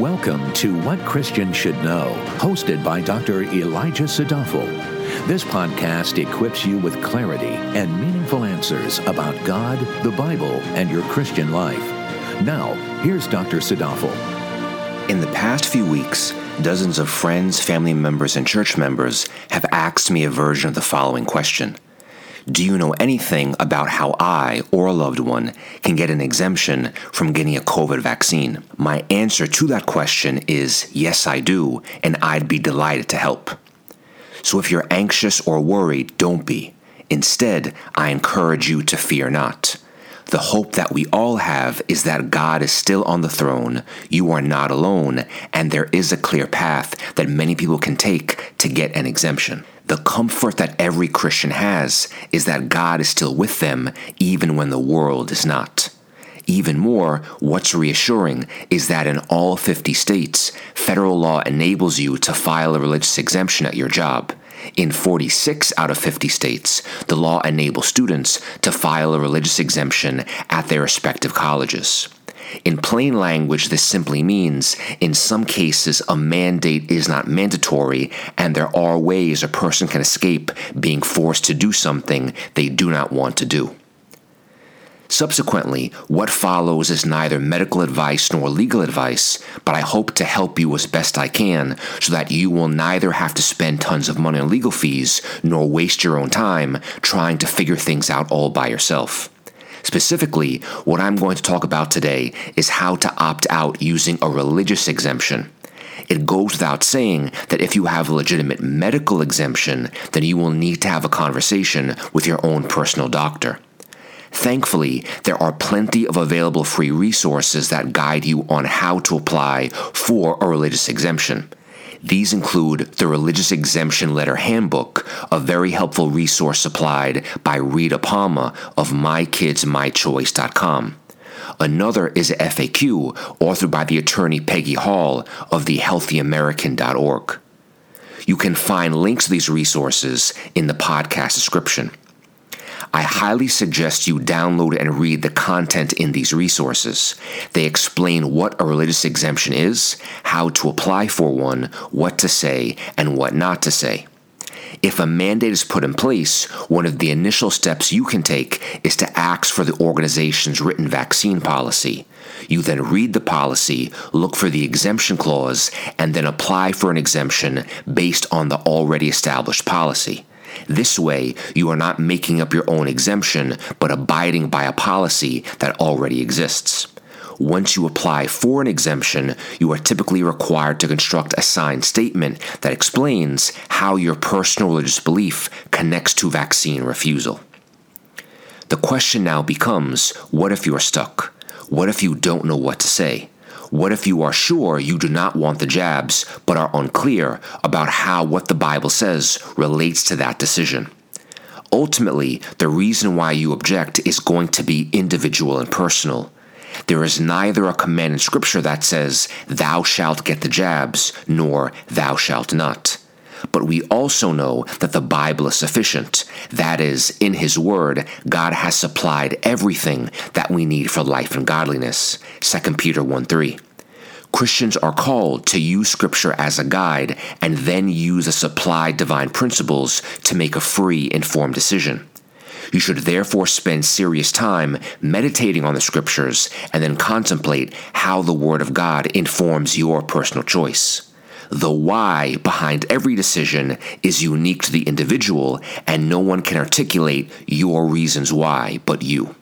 Welcome to What Christians Should Know, hosted by Dr. Elijah Sadafel. This podcast equips you with clarity and meaningful answers about God, the Bible, and your Christian life. Now, here's Dr. Sadafel. In the past few weeks, dozens of friends, family members, and church members have asked me a version of the following question Do you know anything about how I or a loved one can get an exemption from getting a COVID vaccine? My answer to that question is yes, I do, and I'd be delighted to help. So if you're anxious or worried, don't be. Instead, I encourage you to fear not. The hope that we all have is that God is still on the throne, you are not alone, and there is a clear path that many people can take to get an exemption. The comfort that every Christian has is that God is still with them even when the world is not. Even more, what's reassuring is that in all 50 states, federal law enables you to file a religious exemption at your job. In 46 out of 50 states, the law enables students to file a religious exemption at their respective colleges. In plain language, this simply means, in some cases, a mandate is not mandatory, and there are ways a person can escape being forced to do something they do not want to do. Subsequently, what follows is neither medical advice nor legal advice, but I hope to help you as best I can so that you will neither have to spend tons of money on legal fees nor waste your own time trying to figure things out all by yourself. Specifically, what I'm going to talk about today is how to opt out using a religious exemption. It goes without saying that if you have a legitimate medical exemption, then you will need to have a conversation with your own personal doctor. Thankfully, there are plenty of available free resources that guide you on how to apply for a religious exemption. These include the Religious Exemption Letter Handbook, a very helpful resource supplied by Rita Palma of MyKidsMyChoice.com. Another is a FAQ authored by the attorney Peggy Hall of thehealthyamerican.org. You can find links to these resources in the podcast description. I highly suggest you download and read the content in these resources. They explain what a religious exemption is, how to apply for one, what to say, and what not to say. If a mandate is put in place, one of the initial steps you can take is to ask for the organization's written vaccine policy. You then read the policy, look for the exemption clause, and then apply for an exemption based on the already established policy. This way, you are not making up your own exemption, but abiding by a policy that already exists. Once you apply for an exemption, you are typically required to construct a signed statement that explains how your personal religious belief connects to vaccine refusal. The question now becomes what if you are stuck? What if you don't know what to say? What if you are sure you do not want the jabs, but are unclear about how what the Bible says relates to that decision? Ultimately, the reason why you object is going to be individual and personal. There is neither a command in Scripture that says, Thou shalt get the jabs, nor Thou shalt not. But we also know that the Bible is sufficient. That is, in His Word, God has supplied everything that we need for life and godliness. 2 Peter 1 3. Christians are called to use Scripture as a guide and then use the supplied divine principles to make a free, informed decision. You should therefore spend serious time meditating on the Scriptures and then contemplate how the Word of God informs your personal choice. The why behind every decision is unique to the individual, and no one can articulate your reasons why but you.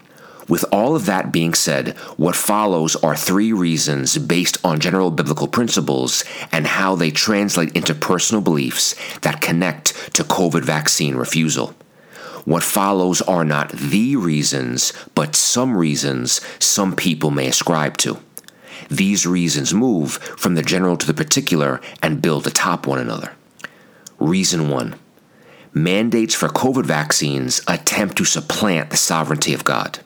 With all of that being said, what follows are three reasons based on general biblical principles and how they translate into personal beliefs that connect to COVID vaccine refusal. What follows are not the reasons, but some reasons some people may ascribe to. These reasons move from the general to the particular and build atop one another. Reason 1 Mandates for COVID vaccines attempt to supplant the sovereignty of God.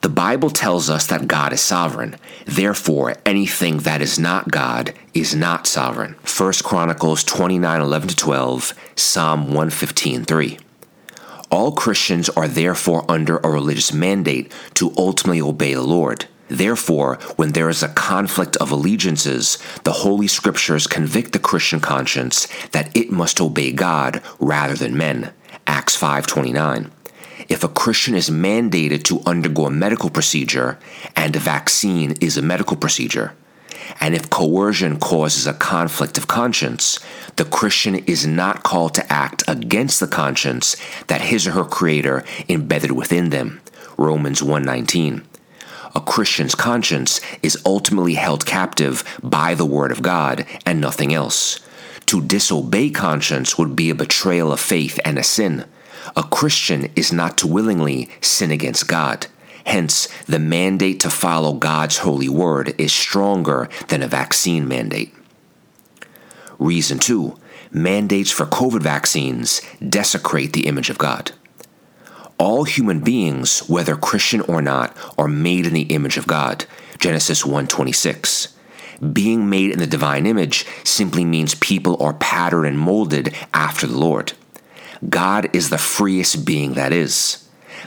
The Bible tells us that God is sovereign. Therefore, anything that is not God is not sovereign. 1 Chronicles 29 11 12, Psalm 115 3. All Christians are therefore under a religious mandate to ultimately obey the Lord. Therefore, when there is a conflict of allegiances, the Holy Scriptures convict the Christian conscience that it must obey God rather than men. Acts 5:29. If a Christian is mandated to undergo a medical procedure, and a vaccine is a medical procedure, and if coercion causes a conflict of conscience, the Christian is not called to act against the conscience that his or her creator embedded within them. Romans 1:19. A Christian's conscience is ultimately held captive by the word of God and nothing else. To disobey conscience would be a betrayal of faith and a sin. A Christian is not to willingly sin against God. Hence, the mandate to follow God's holy word is stronger than a vaccine mandate. Reason 2 mandates for COVID vaccines desecrate the image of God. All human beings, whether Christian or not, are made in the image of God. Genesis 1:26. Being made in the divine image simply means people are patterned and molded after the Lord. God is the freest being that is.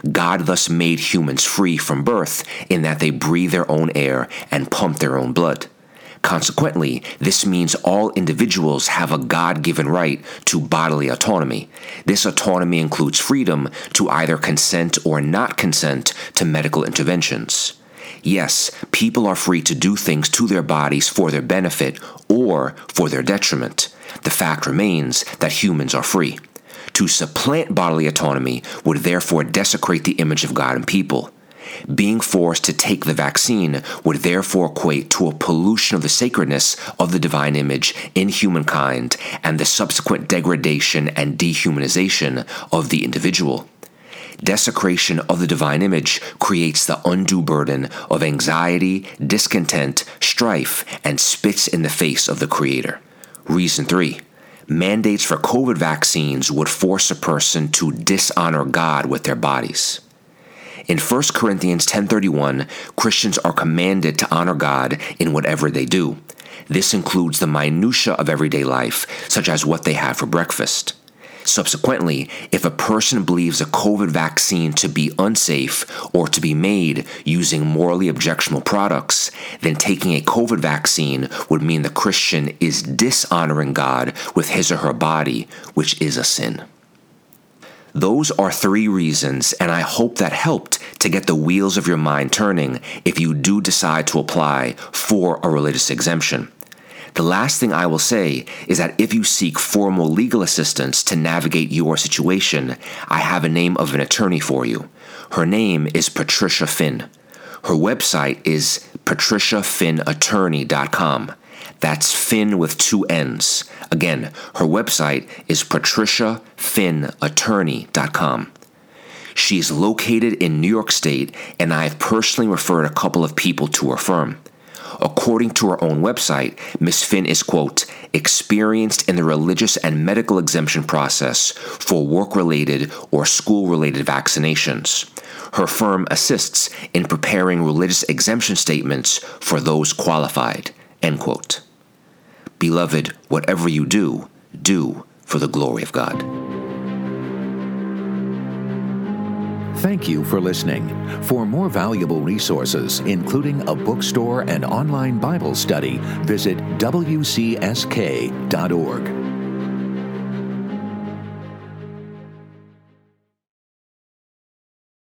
God thus made humans free from birth in that they breathe their own air and pump their own blood. Consequently, this means all individuals have a God given right to bodily autonomy. This autonomy includes freedom to either consent or not consent to medical interventions. Yes, people are free to do things to their bodies for their benefit or for their detriment. The fact remains that humans are free. To supplant bodily autonomy would therefore desecrate the image of God in people. Being forced to take the vaccine would therefore equate to a pollution of the sacredness of the divine image in humankind and the subsequent degradation and dehumanization of the individual. Desecration of the divine image creates the undue burden of anxiety, discontent, strife, and spits in the face of the Creator. Reason 3 mandates for COVID vaccines would force a person to dishonor God with their bodies. In 1 Corinthians 10:31, Christians are commanded to honor God in whatever they do. This includes the minutia of everyday life, such as what they have for breakfast. Subsequently, if a person believes a COVID vaccine to be unsafe or to be made using morally objectionable products, then taking a COVID vaccine would mean the Christian is dishonoring God with his or her body, which is a sin. Those are three reasons, and I hope that helped to get the wheels of your mind turning if you do decide to apply for a religious exemption. The last thing I will say is that if you seek formal legal assistance to navigate your situation, I have a name of an attorney for you. Her name is Patricia Finn. Her website is patriciafinnattorney.com. That's Finn with two N's. Again, her website is patriciafinnattorney.com. She is located in New York State, and I have personally referred a couple of people to her firm. According to her own website, Ms. Finn is, quote, experienced in the religious and medical exemption process for work related or school related vaccinations. Her firm assists in preparing religious exemption statements for those qualified. End quote. Beloved, whatever you do, do for the glory of God. Thank you for listening. For more valuable resources, including a bookstore and online Bible study, visit WCSK.org.